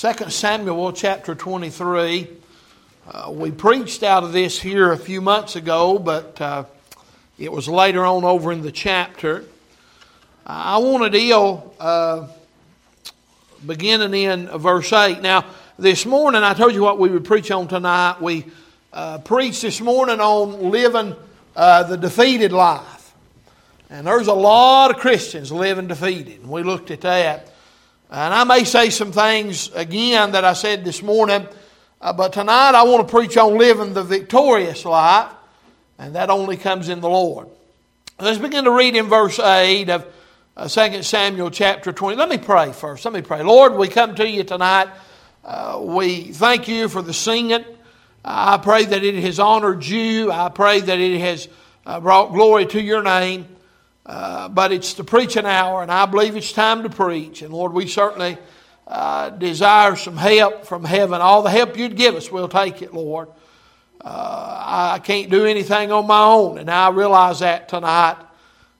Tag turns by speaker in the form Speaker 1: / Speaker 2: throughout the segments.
Speaker 1: 2 Samuel chapter 23. Uh, we preached out of this here a few months ago, but uh, it was later on over in the chapter. I want to deal uh, beginning in verse 8. Now, this morning, I told you what we would preach on tonight. We uh, preached this morning on living uh, the defeated life. And there's a lot of Christians living defeated. We looked at that. And I may say some things again that I said this morning, uh, but tonight I want to preach on living the victorious life, and that only comes in the Lord. Let's begin to read in verse 8 of uh, 2 Samuel chapter 20. Let me pray first. Let me pray. Lord, we come to you tonight. Uh, we thank you for the singing. I pray that it has honored you. I pray that it has uh, brought glory to your name. Uh, but it's the preaching hour, and I believe it's time to preach. And Lord, we certainly uh, desire some help from heaven. All the help you'd give us, we'll take it, Lord. Uh, I can't do anything on my own, and I realize that tonight.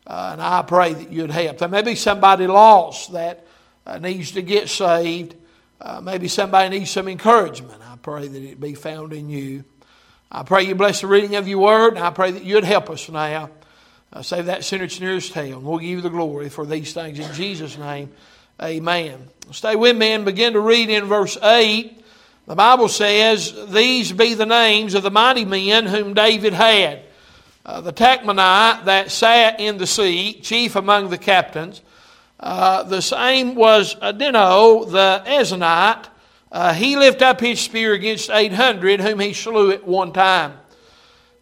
Speaker 1: Uh, and I pray that you'd help. There may be somebody lost that uh, needs to get saved. maybe somebody needs some encouragement. I pray that it be found in you. I pray you bless the reading of your word, and I pray that you'd help us now. Uh, save that sinner to nearest hell. And we'll give you the glory for these things in Jesus' name. Amen. Stay with me and begin to read in verse 8. The Bible says, These be the names of the mighty men whom David had. Uh, the Tachmonite that sat in the seat, chief among the captains. Uh, the same was Adino the Eznite. Uh, he lifted up his spear against 800, whom he slew at one time.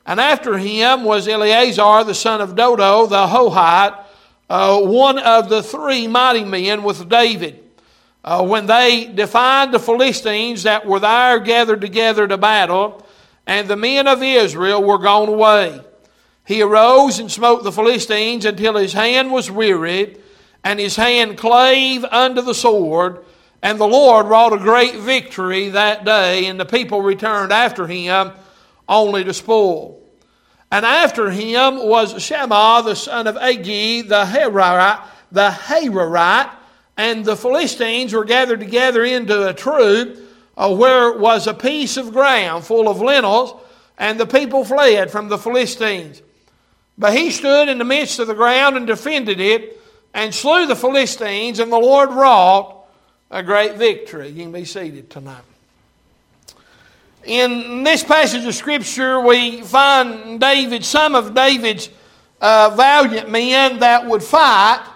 Speaker 1: And after him was Eleazar, the son of Dodo, the Ahohite, uh, one of the three mighty men with David. Uh, when they defied the Philistines that were there gathered together to battle, and the men of Israel were gone away. He arose and smote the Philistines until his hand was wearied, and his hand clave unto the sword. And the Lord wrought a great victory that day, and the people returned after him only to spoil. And after him was Shammah the son of Agee the Hararite, the Hararite, and the Philistines were gathered together into a troop uh, where was a piece of ground full of lentils, and the people fled from the Philistines. But he stood in the midst of the ground and defended it, and slew the Philistines, and the Lord wrought a great victory. You can be seated tonight. In this passage of Scripture, we find David, some of David's uh, valiant men that would fight,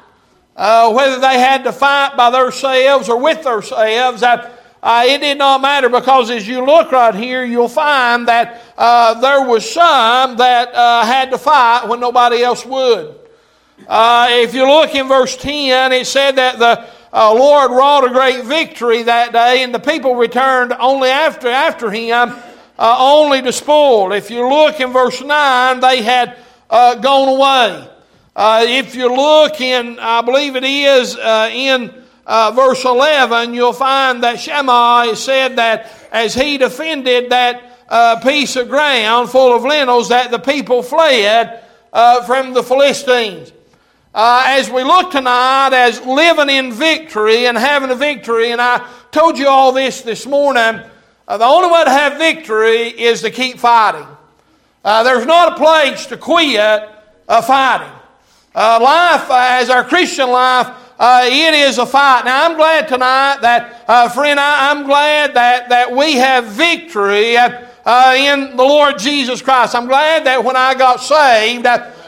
Speaker 1: uh, whether they had to fight by themselves or with themselves. Uh, uh, it did not matter because as you look right here, you'll find that uh, there was some that uh, had to fight when nobody else would. if you look in verse 10, it said that the uh, Lord wrought a great victory that day, and the people returned only after, after him, uh, only to spoil. If you look in verse 9, they had uh, gone away. Uh, if you look in, I believe it is uh, in uh, verse 11, you'll find that Shammah said that as he defended that piece of ground full of lentils, that the people fled from the Philistines uh, as we look tonight as living in victory and having a victory, and I told you all this this morning, uh, the only way to have victory is to keep fighting. Uh, there's not a place to quit uh, fighting. Uh, life, uh, as our Christian life, it is a fight. Now, I'm glad tonight that, friend, I, am glad that, that we have victory in the Lord Jesus Christ. I'm glad that when I got saved,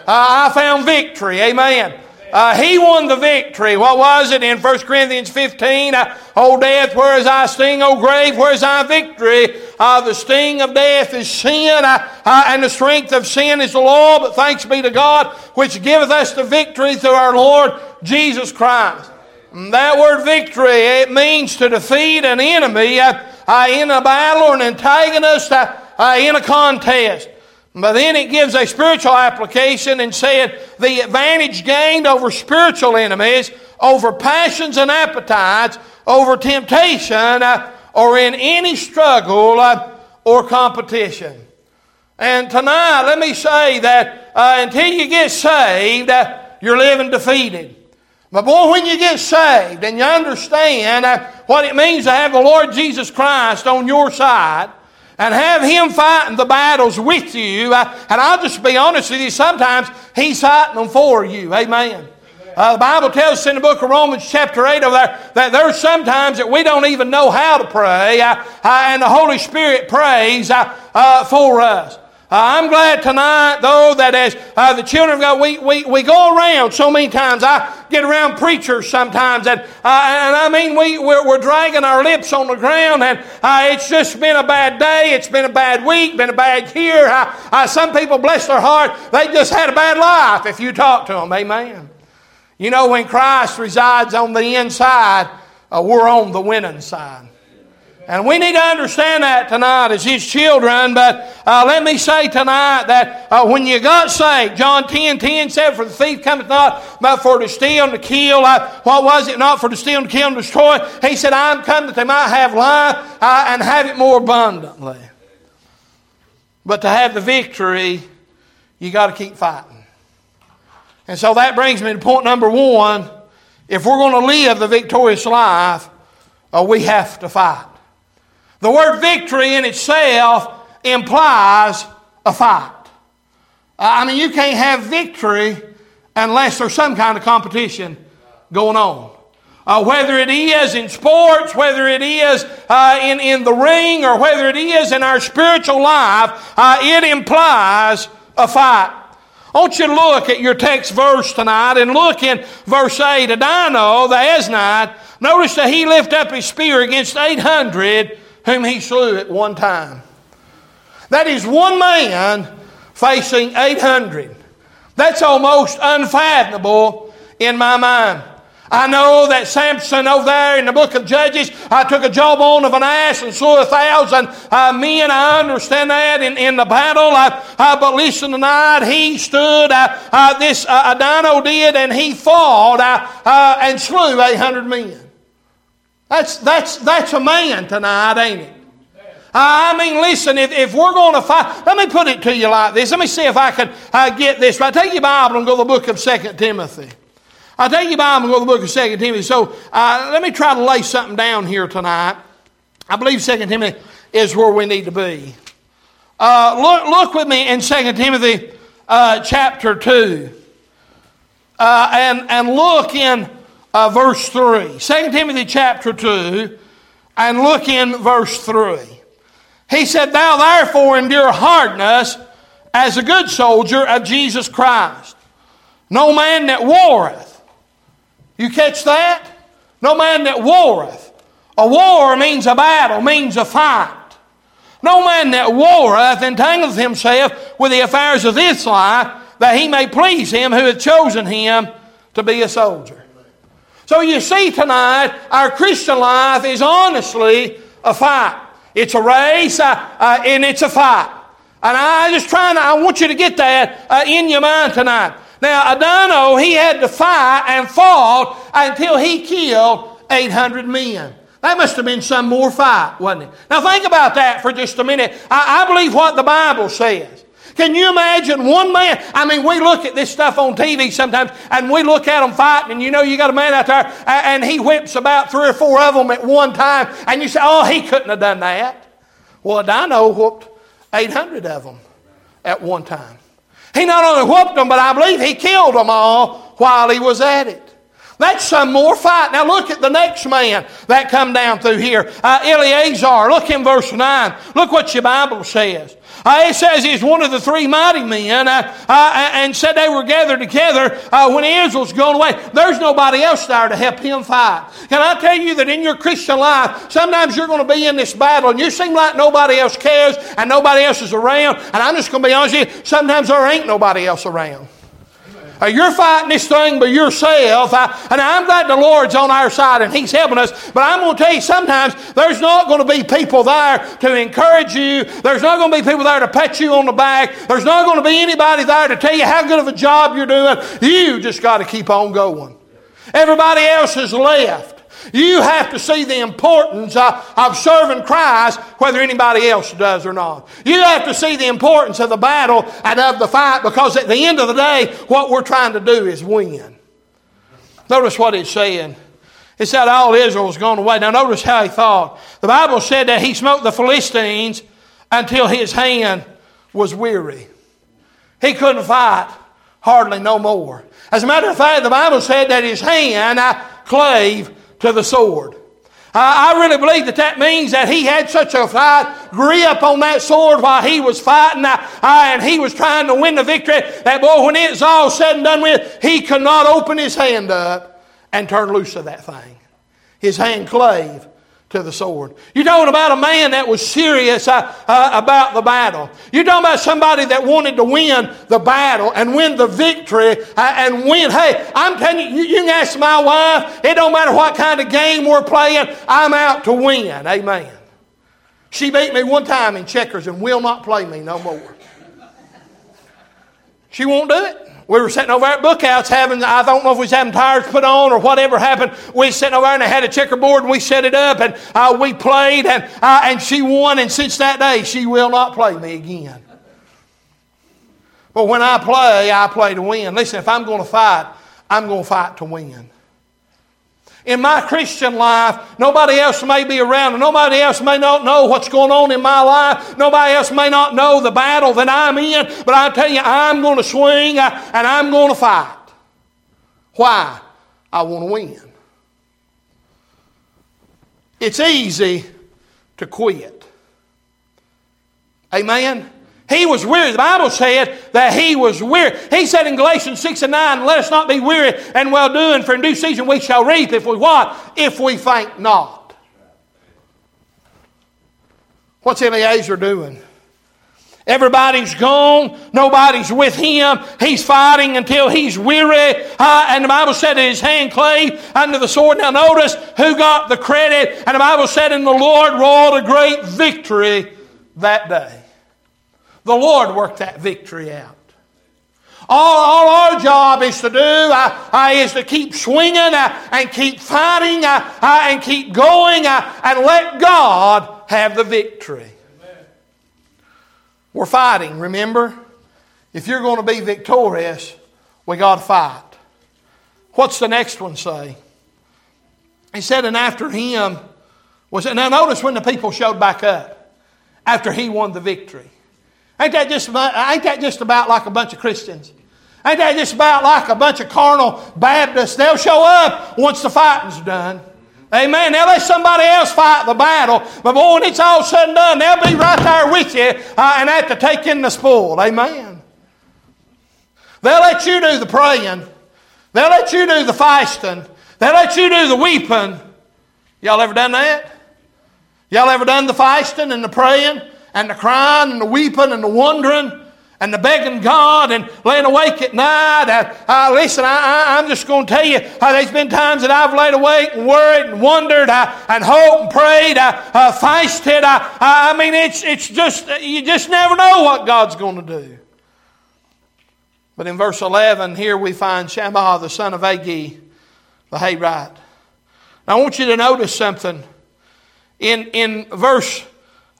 Speaker 1: I found victory. Amen. Uh, he won the victory. What was it in 1 Corinthians 15? Uh, o death, where is thy sting? O grave, where is thy victory? Uh, the sting of death is sin, uh, uh, and the strength of sin is the law. But thanks be to God, which giveth us the victory through our Lord Jesus Christ. And that word victory, it means to defeat an enemy uh, in a battle or an antagonist in a contest. But then it gives a spiritual application and said the advantage gained over spiritual enemies, over passions and appetites, over temptation, uh, or in any struggle uh, or competition. And tonight, let me say that uh, until you get saved, uh, you're living defeated. But boy, when you get saved and you understand uh, what it means to have the Lord Jesus Christ on your side and have Him fighting the battles with you, and I'll just be honest with you, sometimes He's fighting them for you. Amen. Uh, the Bible tells us in the book of Romans, chapter 8, over there, that there's sometimes that we don't even know how to pray, uh, uh, and the Holy Spirit prays uh, uh, for us. Uh, I'm glad tonight, though, that as uh, the children of God, we, we, we go around so many times. I get around preachers sometimes, and, uh, and I mean, we, we're, we're, dragging our lips on the ground, and uh, it's just been a bad day. It's been a bad week, been a bad year. Uh, uh, some people, bless their heart, they just had a bad life if you talk to them. Amen. You know, when Christ resides on the inside, we're on the winning side. And we need to understand that tonight as His children. But uh, let me say tonight that uh, when you got saved, John 10 10 said, For the thief cometh not but for to steal and to kill. Uh, what was it? Not for to steal and to kill and destroy. He said, I'm come that they might have life uh, and have it more abundantly. But to have the victory, you got to keep fighting. And so that brings me to point number one. If we're going to live the victorious life, uh, we have to fight. The word victory in itself implies a fight. I mean, you can't have victory unless there's some kind of competition going on. Uh, whether it is in sports, whether it is uh, in, in the ring, or whether it is in our spiritual life, uh, it implies a fight. I want you to look at your text verse tonight and look in verse 8. Adino, the Eznite, notice that he lifted up his spear against 800 whom he slew at one time. That is one man facing 800. That's almost unfathomable in my mind. I know that Samson over there in the book of Judges I took a jawbone of an ass and slew a thousand uh, men. I understand that in, in the battle. Uh, uh, but listen tonight, he stood, uh, uh, this uh, Adino did, and he fought and slew 800 men. That's, that's, that's a man tonight, ain't it? I mean, listen, if, if we're going to fight, let me put it to you like this. Let me see if I can uh, get this right. Take your Bible and go to the book of 2 Timothy. I'll take your Bible and go to the book of 2 Timothy. So uh, let me try to lay something down here tonight. I believe 2 Timothy is where we need to be. Uh, look, look with me in 2 Timothy uh, chapter 2. Uh, and, and look in uh, verse 3. 2 Timothy chapter 2, and look in verse 3. He said, Thou therefore endure hardness as a good soldier of Jesus Christ. No man that warreth. You catch that? No man that warreth. A war means a battle, means a fight. No man that warreth entangleth himself with the affairs of this life, that he may please him who hath chosen him to be a soldier. So you see tonight, our Christian life is honestly a fight. It's a race uh, uh, and it's a fight. And I just trying to, I want you to get that uh, in your mind tonight. Now, Adino, he had to fight and fought until he killed 800 men. That must have been some more fight, wasn't it? Now, think about that for just a minute. I, I believe what the Bible says. Can you imagine one man? I mean, we look at this stuff on TV sometimes and we look at them fighting, and you know, you got a man out there and he whips about three or four of them at one time, and you say, oh, he couldn't have done that. Well, Adino whooped 800 of them at one time. He not only whooped them, but I believe he killed them all while he was at it. That's some more fight. Now look at the next man that come down through here. Uh, Eleazar. Look in verse 9. Look what your Bible says. Uh, it says he's one of the three mighty men uh, uh, and said they were gathered together uh, when Israel's gone away. There's nobody else there to help him fight. Can I tell you that in your Christian life, sometimes you're going to be in this battle and you seem like nobody else cares and nobody else is around. And I'm just going to be honest with you, sometimes there ain't nobody else around. Uh, you're fighting this thing by yourself. I, and I'm glad the Lord's on our side and He's helping us. But I'm going to tell you, sometimes there's not going to be people there to encourage you. There's not going to be people there to pat you on the back. There's not going to be anybody there to tell you how good of a job you're doing. You just got to keep on going. Everybody else has left. You have to see the importance of serving Christ, whether anybody else does or not. You have to see the importance of the battle and of the fight because at the end of the day, what we're trying to do is win. Notice what it's saying. It said all Israel was gone away. Now notice how he thought. The Bible said that he smote the Philistines until his hand was weary. He couldn't fight hardly no more. As a matter of fact, the Bible said that his hand clave to the sword. I really believe that that means that he had such a tight grip on that sword while he was fighting and he was trying to win the victory that, boy, when it's all said and done with, he could not open his hand up and turn loose of that thing. His hand clave to the sword. You're talking about a man that was serious uh, uh, about the battle. You're talking about somebody that wanted to win the battle and win the victory uh, and win. Hey, I'm telling you, you can ask my wife, it don't matter what kind of game we're playing, I'm out to win. Amen. She beat me one time in checkers and will not play me no more. She won't do it. We were sitting over at Bookhouse having, I don't know if we was having tires put on or whatever happened. We was sitting over there and they had a checkerboard and we set it up and uh, we played and, uh, and she won. And since that day, she will not play me again. But when I play, I play to win. Listen, if I'm going to fight, I'm going to fight to win. In my Christian life, nobody else may be around, nobody else may not know what's going on in my life. Nobody else may not know the battle that I'm in, but I tell you, I'm going to swing uh, and I'm going to fight. Why? I want to win. It's easy to quit. Amen? He was weary. The Bible said that he was weary. He said in Galatians 6 and 9, Let us not be weary and well doing, for in due season we shall reap if we what? If we faint not. What's Eleazar doing? Everybody's gone. Nobody's with him. He's fighting until he's weary. Uh, and the Bible said his hand clave under the sword. Now notice who got the credit. And the Bible said, and the Lord wrought a great victory that day. The Lord worked that victory out. All, all our job is to do uh, uh, is to keep swinging uh, and keep fighting uh, uh, and keep going uh, and let God have the victory. Amen. We're fighting, remember? If you're going to be victorious, we got to fight. What's the next one say? He said, and after him was now notice when the people showed back up after he won the victory. Ain't that just ain't that just about like a bunch of Christians? Ain't that just about like a bunch of carnal Baptists? They'll show up once the fighting's done. Amen. They'll let somebody else fight the battle, but boy, when it's all said and done, they'll be right there with you uh, and have to take in the spoil. Amen. They'll let you do the praying. They'll let you do the fasting. They'll let you do the weeping. Y'all ever done that? Y'all ever done the fasting and the praying? And the crying and the weeping and the wondering and the begging God and laying awake at night. Uh, uh, listen, I, am just going to tell you, uh, there's been times that I've laid awake and worried and wondered uh, and hoped and prayed, uh, uh, fasted. I mean, it's, it's just, you just never know what God's going to do. But in verse 11, here we find Shammah, the son of Agee, the Harite. Now, I want you to notice something. In, in verse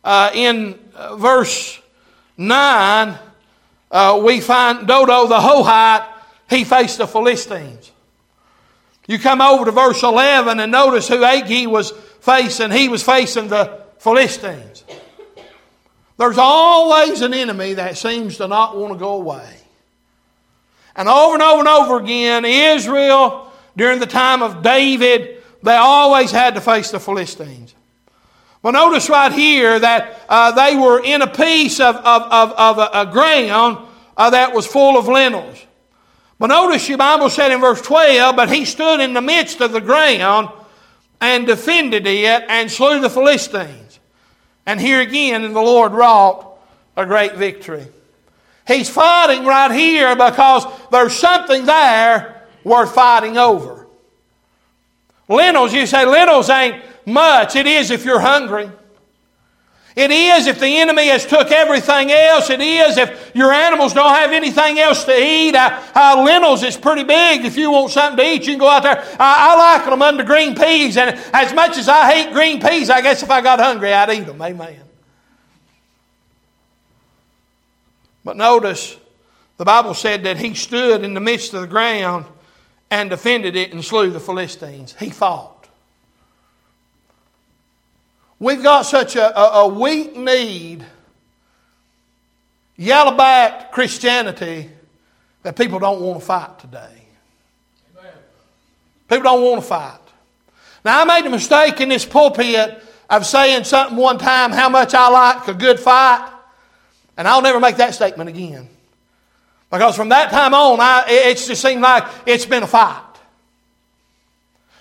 Speaker 1: uh, in uh, verse 9, uh, we find Dodo the Ahohite, he faced the Philistines. You come over to verse 11 and notice who Agee was facing. He was facing the Philistines. There's always an enemy that seems to not want to go away. And over and over and over again, Israel, during the time of David, they always had to face the Philistines. Well, notice right here that uh, they were in a piece of, of, of, of a, a, ground uh, that was full of lentils. But notice your Bible said in verse 12, but he stood in the midst of the ground and defended it and slew the Philistines. And here again, the Lord wrought a great victory. He's fighting right here because there's something there worth fighting over. Lentils, you say, lentils ain't much. It is if you're hungry. It is if the enemy has took everything else. It is if your animals don't have anything else to eat. Uh, uh, lentils is pretty big. If you want something to eat, you can go out there. Uh, I like them under green peas, and as much as I hate green peas, I guess if I got hungry, I'd eat them. Amen. But notice, the Bible said that he stood in the midst of the ground and defended it and slew the Philistines. He fought. We've got such a, a, a weak need, yellow backed Christianity, that people don't want to fight today. People don't want to fight. Now, I made a mistake in this pulpit of saying something one time how much I like a good fight, and I'll never make that statement again. Because from that time on, I, it just seemed like it's been a fight.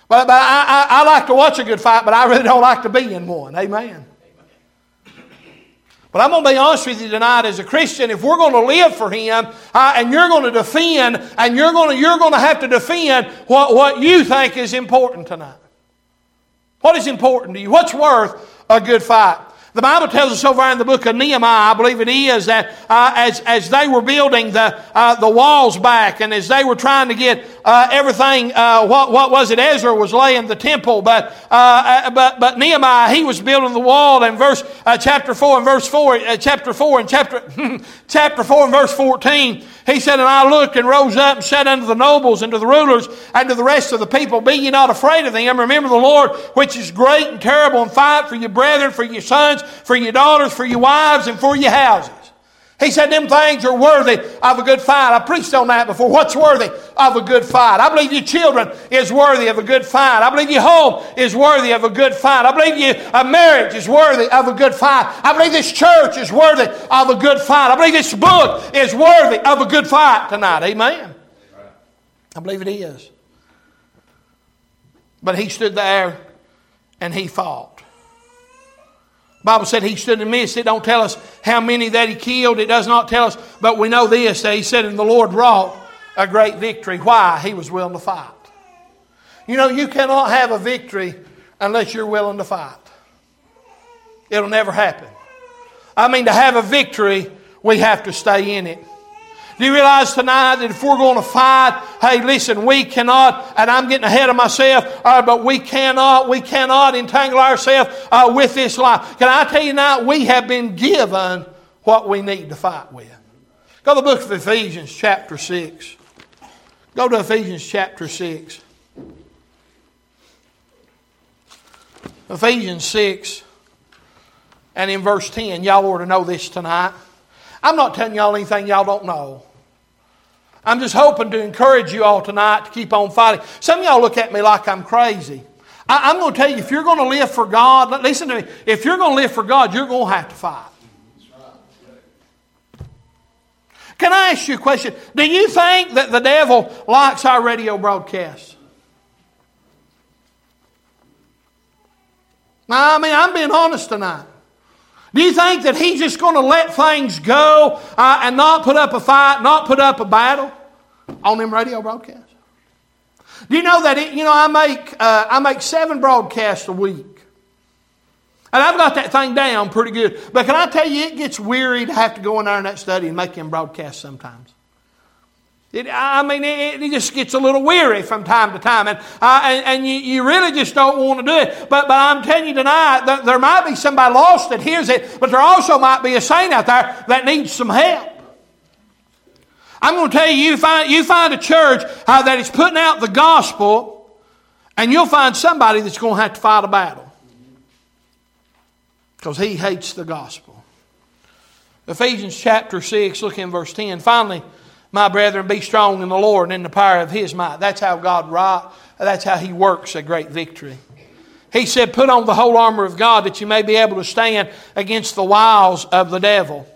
Speaker 1: But, but I, I, I like to watch a good fight, but I really don't like to be in one. Amen. But I'm going to be honest with you tonight as a Christian, if we're going to live for Him uh, and you're going to defend and you're going to, you're going to have to defend what, what you think is important tonight. What is important to you? What's worth a good fight? The Bible tells us over in the book of Nehemiah, I believe it is, that uh, as, as they were building the, uh, the walls back and as they were trying to get uh, everything, uh, what, what was it? Ezra was laying the temple, but, uh, uh, but, but Nehemiah, he was building the wall in verse, chapter 4 and verse 4, chapter 4 and chapter, chapter 4 and verse 14. He said, And I looked and rose up and said unto the nobles and to the rulers and to the rest of the people, Be ye not afraid of them. Remember the Lord, which is great and terrible, and fight for your brethren, for your sons, for your daughters, for your wives, and for your houses. He said, Them things are worthy of a good fight. I preached on that before. What's worthy of a good fight? I believe your children is worthy of a good fight. I believe your home is worthy of a good fight. I believe your marriage is worthy of a good fight. I believe this church is worthy of a good fight. I believe this book is worthy of a good fight tonight. Amen. I believe it is. But he stood there and he fought. Bible said he stood in the midst. It don't tell us how many that he killed. It does not tell us, but we know this that he said, and the Lord wrought a great victory. Why? He was willing to fight. You know, you cannot have a victory unless you're willing to fight. It'll never happen. I mean, to have a victory, we have to stay in it. Do you realize tonight that if we're going to fight, hey, listen, we cannot, and I'm getting ahead of myself, uh, but we cannot, we cannot entangle ourselves uh, with this life. Can I tell you now, we have been given what we need to fight with. Go to the book of Ephesians, chapter 6. Go to Ephesians, chapter 6. Ephesians 6 and in verse 10. Y'all ought to know this tonight. I'm not telling y'all anything y'all don't know. I'm just hoping to encourage you all tonight to keep on fighting. Some of y'all look at me like I'm crazy. I, am going to tell you, if you're going to live for God, listen to me, if you're going to live for God, you're going to have to fight. Can I ask you a question? Do you think that the devil likes our radio broadcasts? I mean, I'm being honest tonight. Do you think that he's just going to let things go uh, and not put up a fight, not put up a battle on them radio broadcasts? Do you know that it, you know I make uh, I make seven broadcasts a week, and I've got that thing down pretty good. But can I tell you, it gets weary to have to go in there in that study and make them broadcasts sometimes. It, I mean, it, it, just gets a little weary from time to time, and, uh, and, and, you, you really just don't want to do it. But, but I'm telling you tonight, that there might be somebody lost that hears it, but there also might be a saint out there that needs some help. I'm going to tell you, you find, you find a church uh, that is putting out the gospel, and you'll find somebody that's going to have to fight a battle because he hates the gospel. Ephesians chapter 6, look in verse 10. Finally, my brethren, be strong in the Lord and in the power of His might. That's how God that's how He works a great victory. He said, Put on the whole armor of God that you may be able to stand against the wiles of the devil.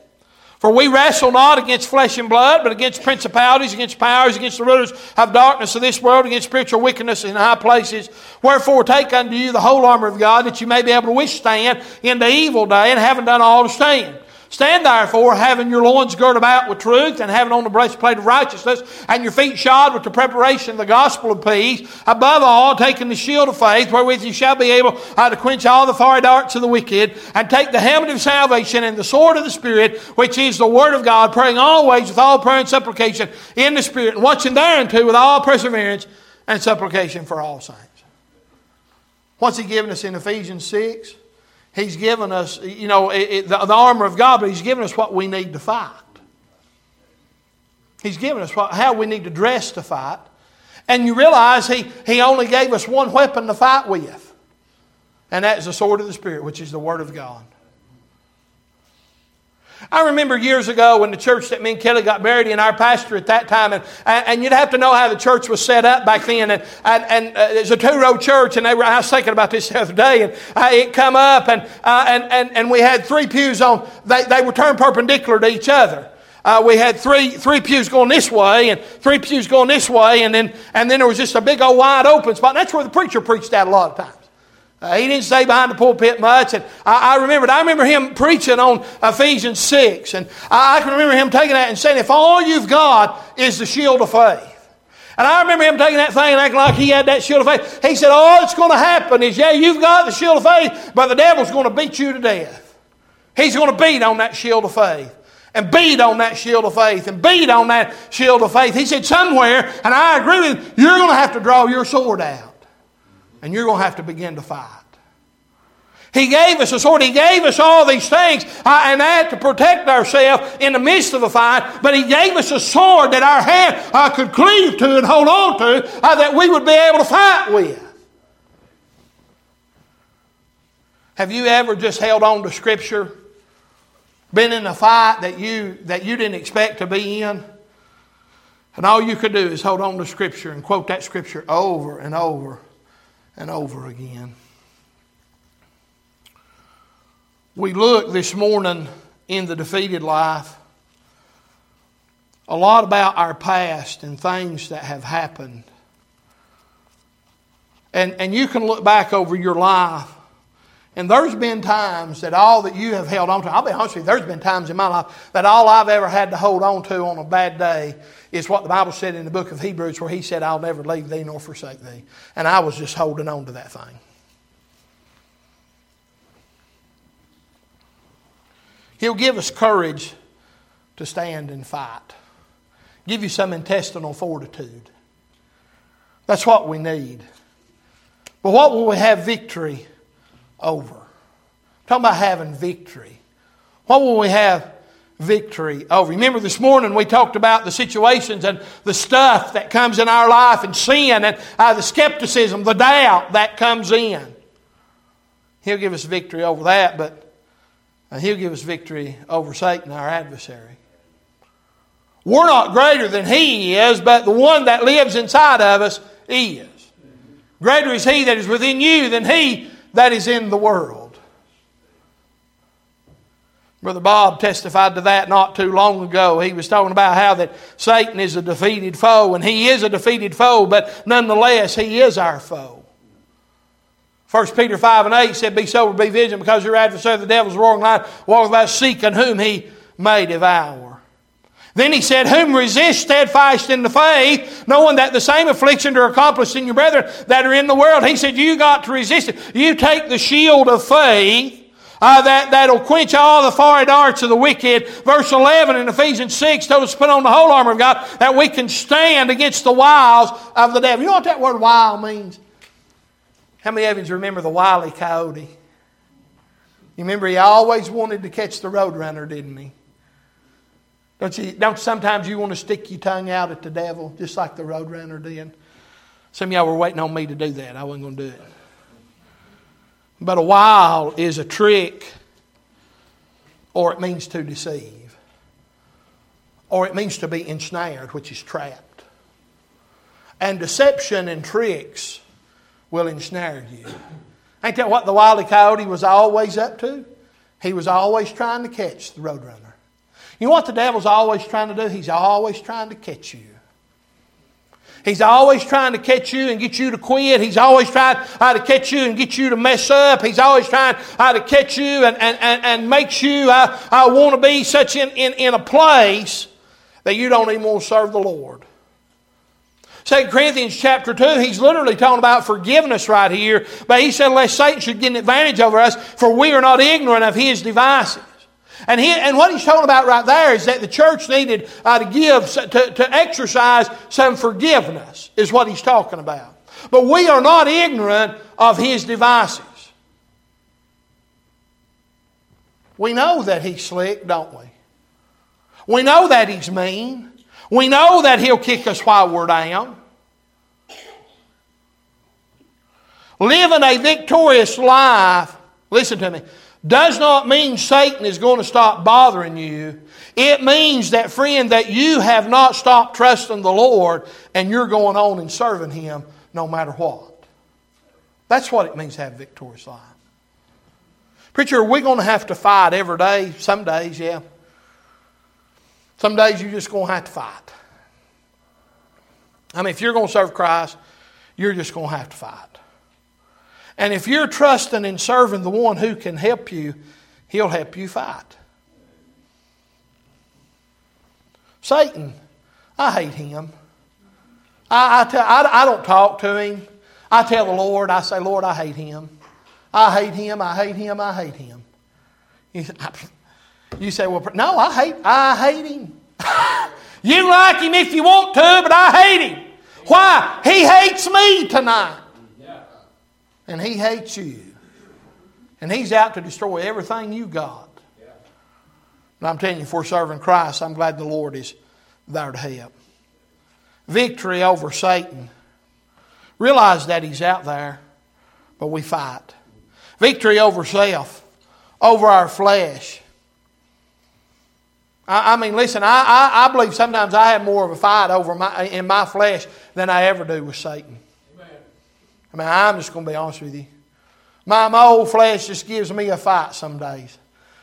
Speaker 1: For we wrestle not against flesh and blood, but against principalities, against powers, against the rulers of darkness of this world, against spiritual wickedness in high places. Wherefore take unto you the whole armor of God, that you may be able to withstand in the evil day, and having done all to stand. Stand therefore, having your loins girt about with truth, and having on the breastplate of righteousness, and your feet shod with the preparation of the gospel of peace. Above all, taking the shield of faith, wherewith you shall be able uh, to quench all the fiery darts of the wicked, and take the helmet of salvation and the sword of the Spirit, which is the word of God, praying always with all prayer and supplication in the Spirit, and watching thereunto with all perseverance and supplication for all saints. What's he given us in Ephesians 6? He's given us, you know, it, it, the, the, armor of God, but He's given us what we need to fight. He's given us what, how we need to dress to fight. And you realize he, he only gave us one weapon to fight with. And that's the sword of the Spirit, which is the Word of God. I remember years ago when the church that me and Kelly got married in, our pastor at that time, and, and you'd have to know how the church was set up back then. And, and, and uh, it's a two row church, and they were, I was thinking about this the other day, and uh, it come up, and, uh, and, and, and we had three pews on, they, they were turned perpendicular to each other. Uh, we had three, three pews going this way and three pews going this way, and then, and then there was just a big old wide open spot. And that's where the preacher preached out a lot of times. Uh, he didn't stay behind the pulpit much. And I, I remembered, I remember him preaching on Ephesians 6. And I, I, can remember him taking that and saying, if all you've got is the shield of faith. And I remember him taking that thing and acting like he had that shield of faith. He said, all that's going to happen is, yeah, you've got the shield of faith, but the devil's going to beat you to death. He's going to beat on that shield of faith and beat on that shield of faith and beat on that shield of faith. He said, somewhere, and I agree with him, you're going to have to draw your sword out and you're going to have to begin to fight. He gave us a sword. He gave us all these things uh, and that to protect ourselves in the midst of a fight. But He gave us a sword that our hand uh, could cleave to and hold on to uh, that we would be able to fight with. Have you ever just held on to Scripture been in a fight that you, that you didn't expect to be in. And all you could do is hold on to Scripture and quote that Scripture over and over and over again. We look this morning in the defeated life a lot about our past and things that have happened. And, and you can look back over your life and there's been times that all that you have held on to, I'll be honest with you, there's been times in my life that all I've ever had to hold on to on a bad day is what the Bible said in the book of Hebrews, where He said, I'll never leave thee nor forsake thee. And I was just holding on to that thing. He'll give us courage to stand and fight, give you some intestinal fortitude. That's what we need. But what will we have victory? Over. I'm talking about having victory. What will we have victory over? Remember this morning we talked about the situations and the stuff that comes in our life and sin and uh, the skepticism, the doubt that comes in. He'll give us victory over that, but uh, He'll give us victory over Satan, our adversary. We're not greater than He is, but the one that lives inside of us is. Greater is He that is within you than He that is in the world. Brother Bob testified to that not too long ago. He was talking about how that Satan is a defeated foe, and he is a defeated foe, but nonetheless, he is our foe. 1 Peter 5 and 8 said, Be sober, be vigilant, because your adversary, the devil's roaring lion, walks about seeking whom he may devour. Then he said, Whom resist steadfast in the faith, knowing that the same afflictions are accomplished in your brethren that are in the world. He said, You got to resist it. You take the shield of faith. Uh, that, that'll quench all the fiery darts of the wicked. Verse 11 in Ephesians 6 told us to put on the whole armor of God that we can stand against the wiles of the devil. You know what that word wile means? How many of you remember the wily coyote? You remember he always wanted to catch the roadrunner, didn't he? Don't you, don't sometimes you want to stick your tongue out at the devil, just like the roadrunner did? Some of y'all were waiting on me to do that. I wasn't going to do it. But a wile is a trick, or it means to deceive, or it means to be ensnared, which is trapped. And deception and tricks will ensnare you. Ain't that what the wily coyote was always up to? He was always trying to catch the roadrunner. You know what the devil's always trying to do? He's always trying to catch you. He's always trying to catch you and get you to quit. He's always trying uh, to catch you and get you to mess up. He's always trying uh, to catch you and, and, and, and makes you uh, uh, want to be such in, in, in a place that you don't even want to serve the Lord. 2 Corinthians chapter 2, he's literally talking about forgiveness right here. But he said, lest Satan should get an advantage over us, for we are not ignorant of his devices. And, he, and what he's talking about right there is that the church needed uh, to give, to, to exercise some forgiveness, is what he's talking about. But we are not ignorant of his devices. We know that he's slick, don't we? We know that he's mean. We know that he'll kick us while we're down. living a victorious life, listen to me, does not mean Satan is going to stop bothering you. It means that, friend, that you have not stopped trusting the Lord and you're going on and serving Him no matter what. That's what it means to have a victorious life. Preacher, are we going to have to fight every day? Some days, yeah. Some days you're just going to have to fight. I mean, if you're going to serve Christ, you're just going to have to fight. And if you're trusting and serving the one who can help you, he'll help you fight. Satan, I hate him. I, I, tell, I, I don't talk to him. I tell the Lord, I say, Lord, I hate him. I hate him, I hate him, I hate him. You, say, well, no, I hate, I hate him. you like him if you want to, but I hate him. Why? He hates me tonight. And he hates you. And he's out to destroy everything you got. And I'm telling you, for serving Christ, I'm glad the Lord is there to help. Victory over Satan. Realize that he's out there, but we fight. Victory over self, over our flesh. I, I mean, listen, I, I, I, believe sometimes I have more of a fight over my, in my flesh than I ever do with Satan. I mean, I'm just going to be honest with you. My, my old flesh just gives me a fight some days.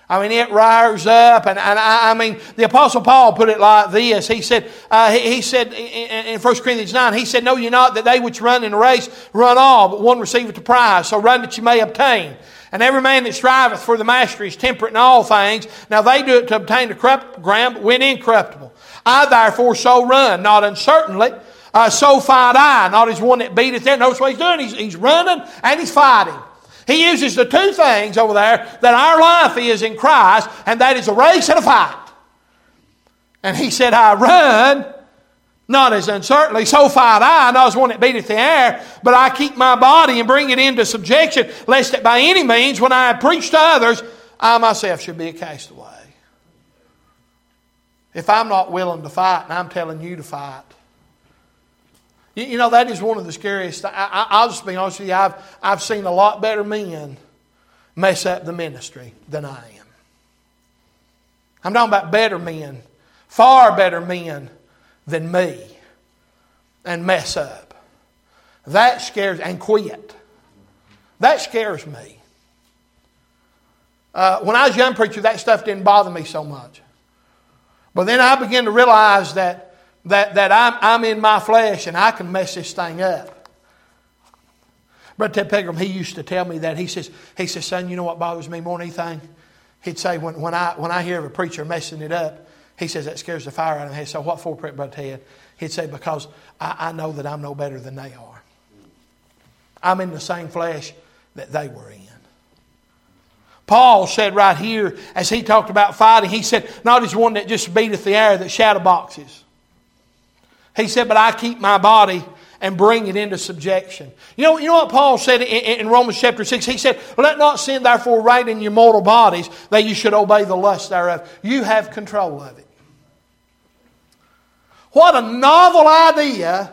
Speaker 1: I mean, it rises up, and, and I, I, mean, the Apostle Paul put it like this. He said, uh, he, he, said in, in 1 Corinthians 9, he said, Know ye not that they which run in a race run all, but one receiveth the prize, so run that you may obtain. And every man that striveth for the mastery is temperate in all things. Now they do it to obtain the corrupt ground, but incorruptible. I therefore so run, not uncertainly. Uh, so fight I, not as one that beateth there. Notice what he's doing. He's, he's running and he's fighting. He uses the two things over there that our life is in Christ, and that is a race and a fight. And he said, I run, not as uncertainly, so fight I, not as one that beateth the air, but I keep my body and bring it into subjection, lest that by any means, when I preach to others, I myself should be a castaway. If I'm not willing to fight, and I'm telling you to fight, you, know, that is one of the scariest. I, will just be honest with you, I've, I've seen a lot better men mess up the ministry than I am. I'm talking about better men, far better men than me, and mess up. That scares, and quit. That scares me. Uh, when I was a young preacher, that stuff didn't bother me so much. But then I began to realize that that, that I'm, I'm in my flesh and I can mess this thing up. Brother Ted Pegram, he used to tell me that. He says, he says, son, you know what bothers me more than anything? He'd say, when, when, I, when I hear of a preacher messing it up, he says, that scares the fire out of me. So what for, Brother Ted? He'd say, because I, I know that I'm no better than they are. I'm in the same flesh that they were in. Paul said right here, as he talked about fighting, he said, not as one that just beateth the air that shadow boxes. He said, But I keep my body and bring it into subjection. You know, you know what Paul said in, in, Romans chapter 6? He said, Let not sin therefore reign in your mortal bodies, that you should obey the lust thereof. You have control of it. What a novel idea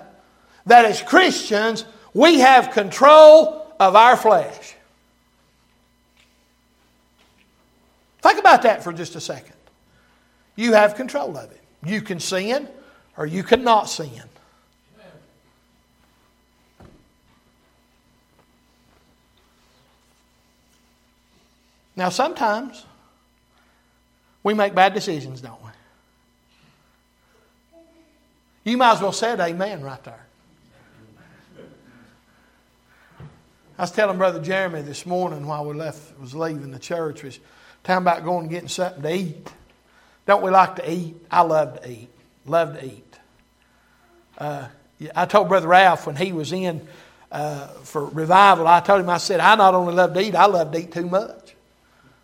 Speaker 1: that as Christians we have control of our flesh. Think about that for just a second. You have control of it. You can sin or you could not sin. Now, sometimes we make bad decisions, don't we? You might as well say amen right there. I was telling Brother Jeremy this morning while we left was leaving the church was talking about going and getting something to eat. Don't we like to eat? I love to eat. Love to eat. Uh, I told Brother Ralph when he was in uh, for revival, I told him, I said, I not only love to eat, I love to eat too much.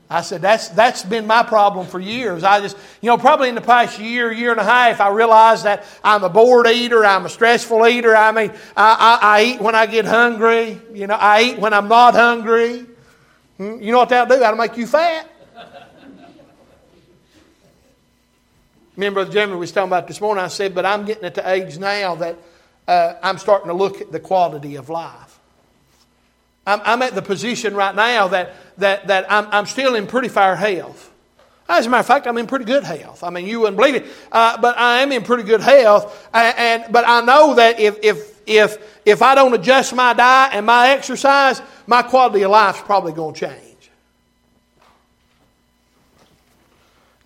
Speaker 1: I said, that's, that's been my problem for years. I just, you know, probably in the past year, year and a half, I realized that I'm a bored eater, I'm a stressful eater. I mean, I, I, I eat when I get hungry. You know, I eat when I'm not hungry. Hmm, you know what that'll do? That'll make you fat. Me and Brother Jeremy was talking about this morning. I said, but I'm getting at the age now that uh, I'm starting to look at the quality of life. I'm, I'm at the position right now that, that, that I'm, I'm still in pretty fair health. As a matter of fact, I'm in pretty good health. I mean, you wouldn't believe it, uh, but I am in pretty good health. And, and, but I know that if, if, if, if I don't adjust my diet and my exercise, my quality of life is probably going to change.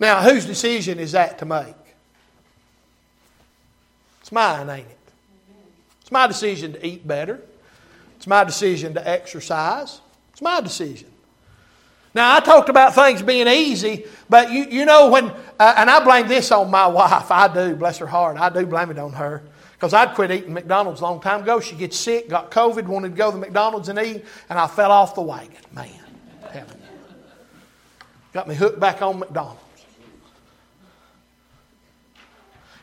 Speaker 1: Now, whose decision is that to make? It's mine, ain't it? It's my decision to eat better. It's my decision to exercise. It's my decision. Now, I talked about things being easy, but you, you know when, uh, and I blame this on my wife. I do, bless her heart. I do blame it on her. Because I'd quit eating McDonald's a long time ago. She gets sick, got COVID, wanted to go to McDonald's and eat, and I fell off the wagon. Man, heaven. Got me hooked back on McDonald's.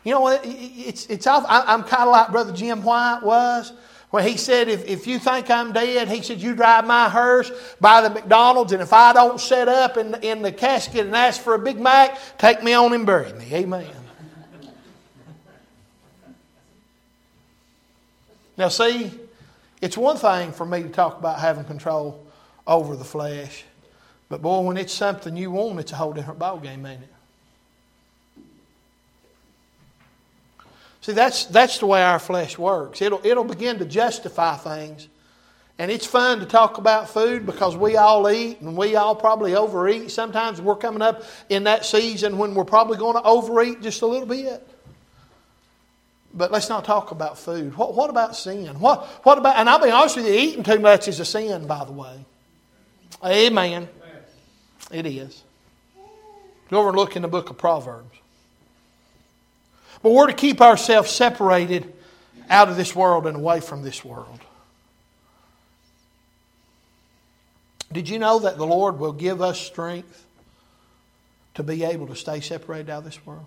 Speaker 1: You know what? It's, it's, I'm kind of like Brother Jim White was. When he said, if, if you think I'm dead, he said, you drive my hearse by the McDonald's, and if I don't set up in, in the casket and ask for a Big Mac, take me on and bury me. Amen. now, see, it's one thing for me to talk about having control over the flesh, but boy, when it's something you want, it's a whole different ballgame, ain't it? See, that's, that's the way our flesh works. It'll, it'll begin to justify things. And it's fun to talk about food because we all eat and we all probably overeat. Sometimes we're coming up in that season when we're probably going to overeat just a little bit. But let's not talk about food. What, what about sin? What, what about, and I'll be honest with you, eating too much is a sin, by the way. Amen. It is. Go over and look in the book of Proverbs. But we're to keep ourselves separated out of this world and away from this world. Did you know that the Lord will give us strength to be able to stay separated out of this world?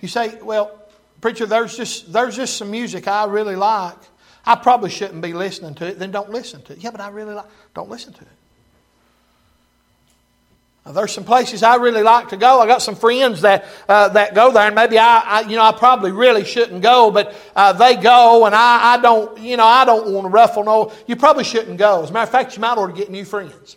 Speaker 1: You say, well, preacher, there's just, there's just some music I really like. I probably shouldn't be listening to it. Then don't listen to it. Yeah, but I really like. Don't listen to it. There's some places I really like to go. I got some friends that uh, that go there, and maybe I, I, you know, I probably really shouldn't go, but uh, they go, and I, I don't, you know, I don't want to ruffle no. You probably shouldn't go. As a matter of fact, you might ought to get new friends.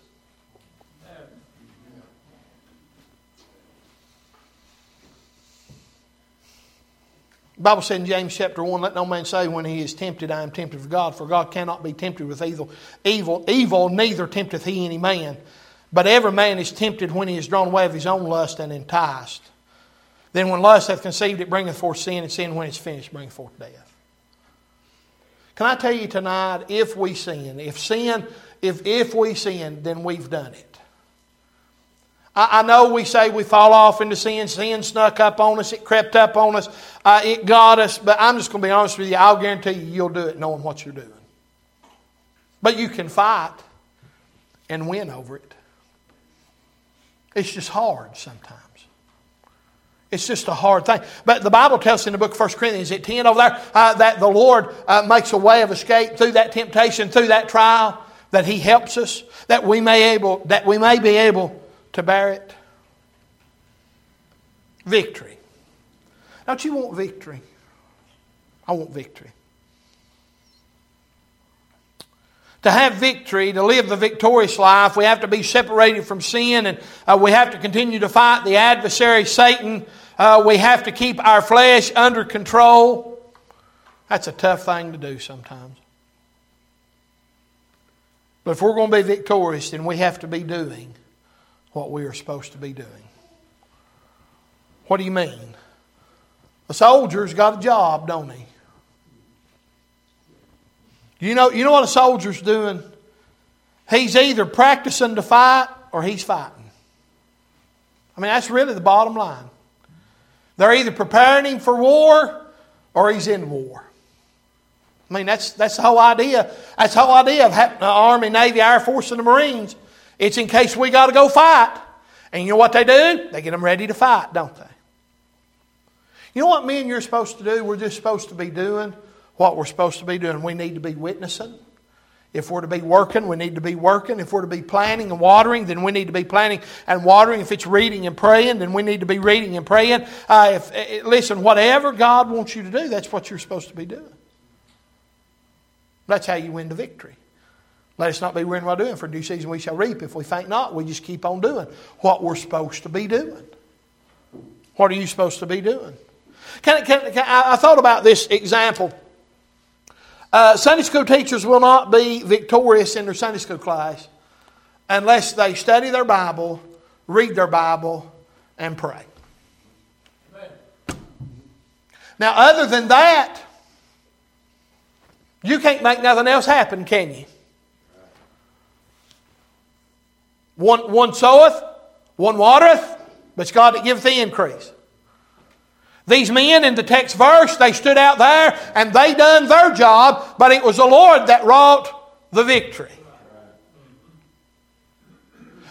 Speaker 1: Bible said in James chapter 1, let no man say when he is tempted, I am tempted of God, for God cannot be tempted with evil. Evil, evil neither tempteth he any man. But every man is tempted when he is drawn away of his own lust and enticed. Then when lust hath conceived, it bringeth forth sin, and sin, when it's finished, bringeth forth death. Can I tell you tonight, if we sin, if sin, if, if we sin, then we've done it. I, know we say we fall off into sin, sin snuck up on us, it crept up on us, uh, it got us, but I'm just going to be honest with you, I'll guarantee you you'll do it knowing what you're doing. But you can fight and win over it. It's just hard sometimes. It's just a hard thing. But the Bible tells us in the book of 1 Corinthians at 10 over there uh, that the Lord uh, makes a way of escape through that temptation, through that trial, that He helps us, that we may, able, that we may be able to bear it. Victory. Don't you want victory? I want victory. To have victory, to live the victorious life, we have to be separated from sin and uh, we have to continue to fight the adversary, Satan. Uh, we have to keep our flesh under control. That's a tough thing to do sometimes. But if we're going to be victorious, then we have to be doing what we are supposed to be doing. What do you mean? A soldier's got a job, don't he? You know, you know what a soldier's doing? He's either practicing to fight or he's fighting. I mean, that's really the bottom line. They're either preparing him for war or he's in war. I mean, that's, that's the whole idea. That's the whole idea of having the uh, Army, Navy, Air Force, and the Marines. It's in case we got to go fight. And you know what they do? They get them ready to fight, don't they? You know what me and you're supposed to do? We're just supposed to be doing what we're supposed to be doing. We need to be witnessing. If we're to be working, we need to be working. If we're to be planting and watering, then we need to be planting and watering. If it's reading and praying, then we need to be reading and praying. Uh, if, uh, listen, whatever God wants you to do, that's what you're supposed to be doing. That's how you win the victory. Let us not be weary while doing, for due season we shall reap. If we faint not, we just keep on doing what we're supposed to be doing. What are you supposed to be doing? Can, can, can, I, I thought about this example. Uh, Sunday school teachers will not be victorious in their Sunday school class unless they study their Bible, read their Bible, and pray. Now, other than that, you can't make nothing else happen, can you? One, one soweth, one watereth, but it's God that giveth the increase. These men in the text verse, they stood out there and they done their job, but it was the Lord that wrought the victory.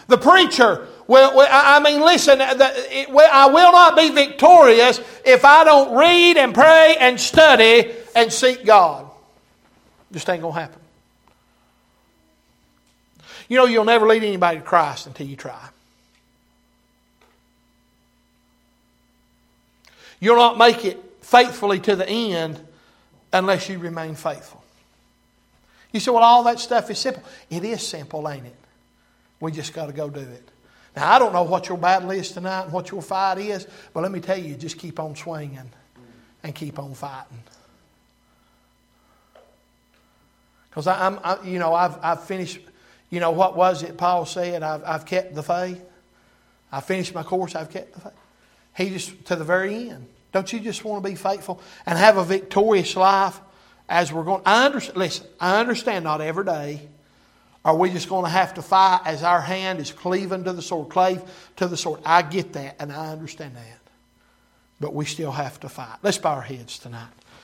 Speaker 1: The preacher well, I mean, listen, uh, I will not be victorious if I don't read and pray and study and seek God. Just ain't going to happen. You know, you'll never lead anybody to Christ until you try. You'll not make it faithfully to the end unless you remain faithful. You say, well, all that stuff is simple. It is simple, ain't it? We just got to go do it. Now, I don't know what your battle is tonight and what your fight is, but let me tell you, just keep on swinging and keep on fighting. Because I'm, I, you know, I've, I've finished, you know, what was it Paul said? I've, I've kept the faith. I finished my course, I've kept the faith. He just, to the very end. Don't you just want to be faithful and have a victorious life as we're going? I understand, listen, I understand not every day are we just going to have to fight as our hand is cleaving to the sword, clave to the sword? I get that and I understand that. But we still have to fight. Let's bow our heads tonight.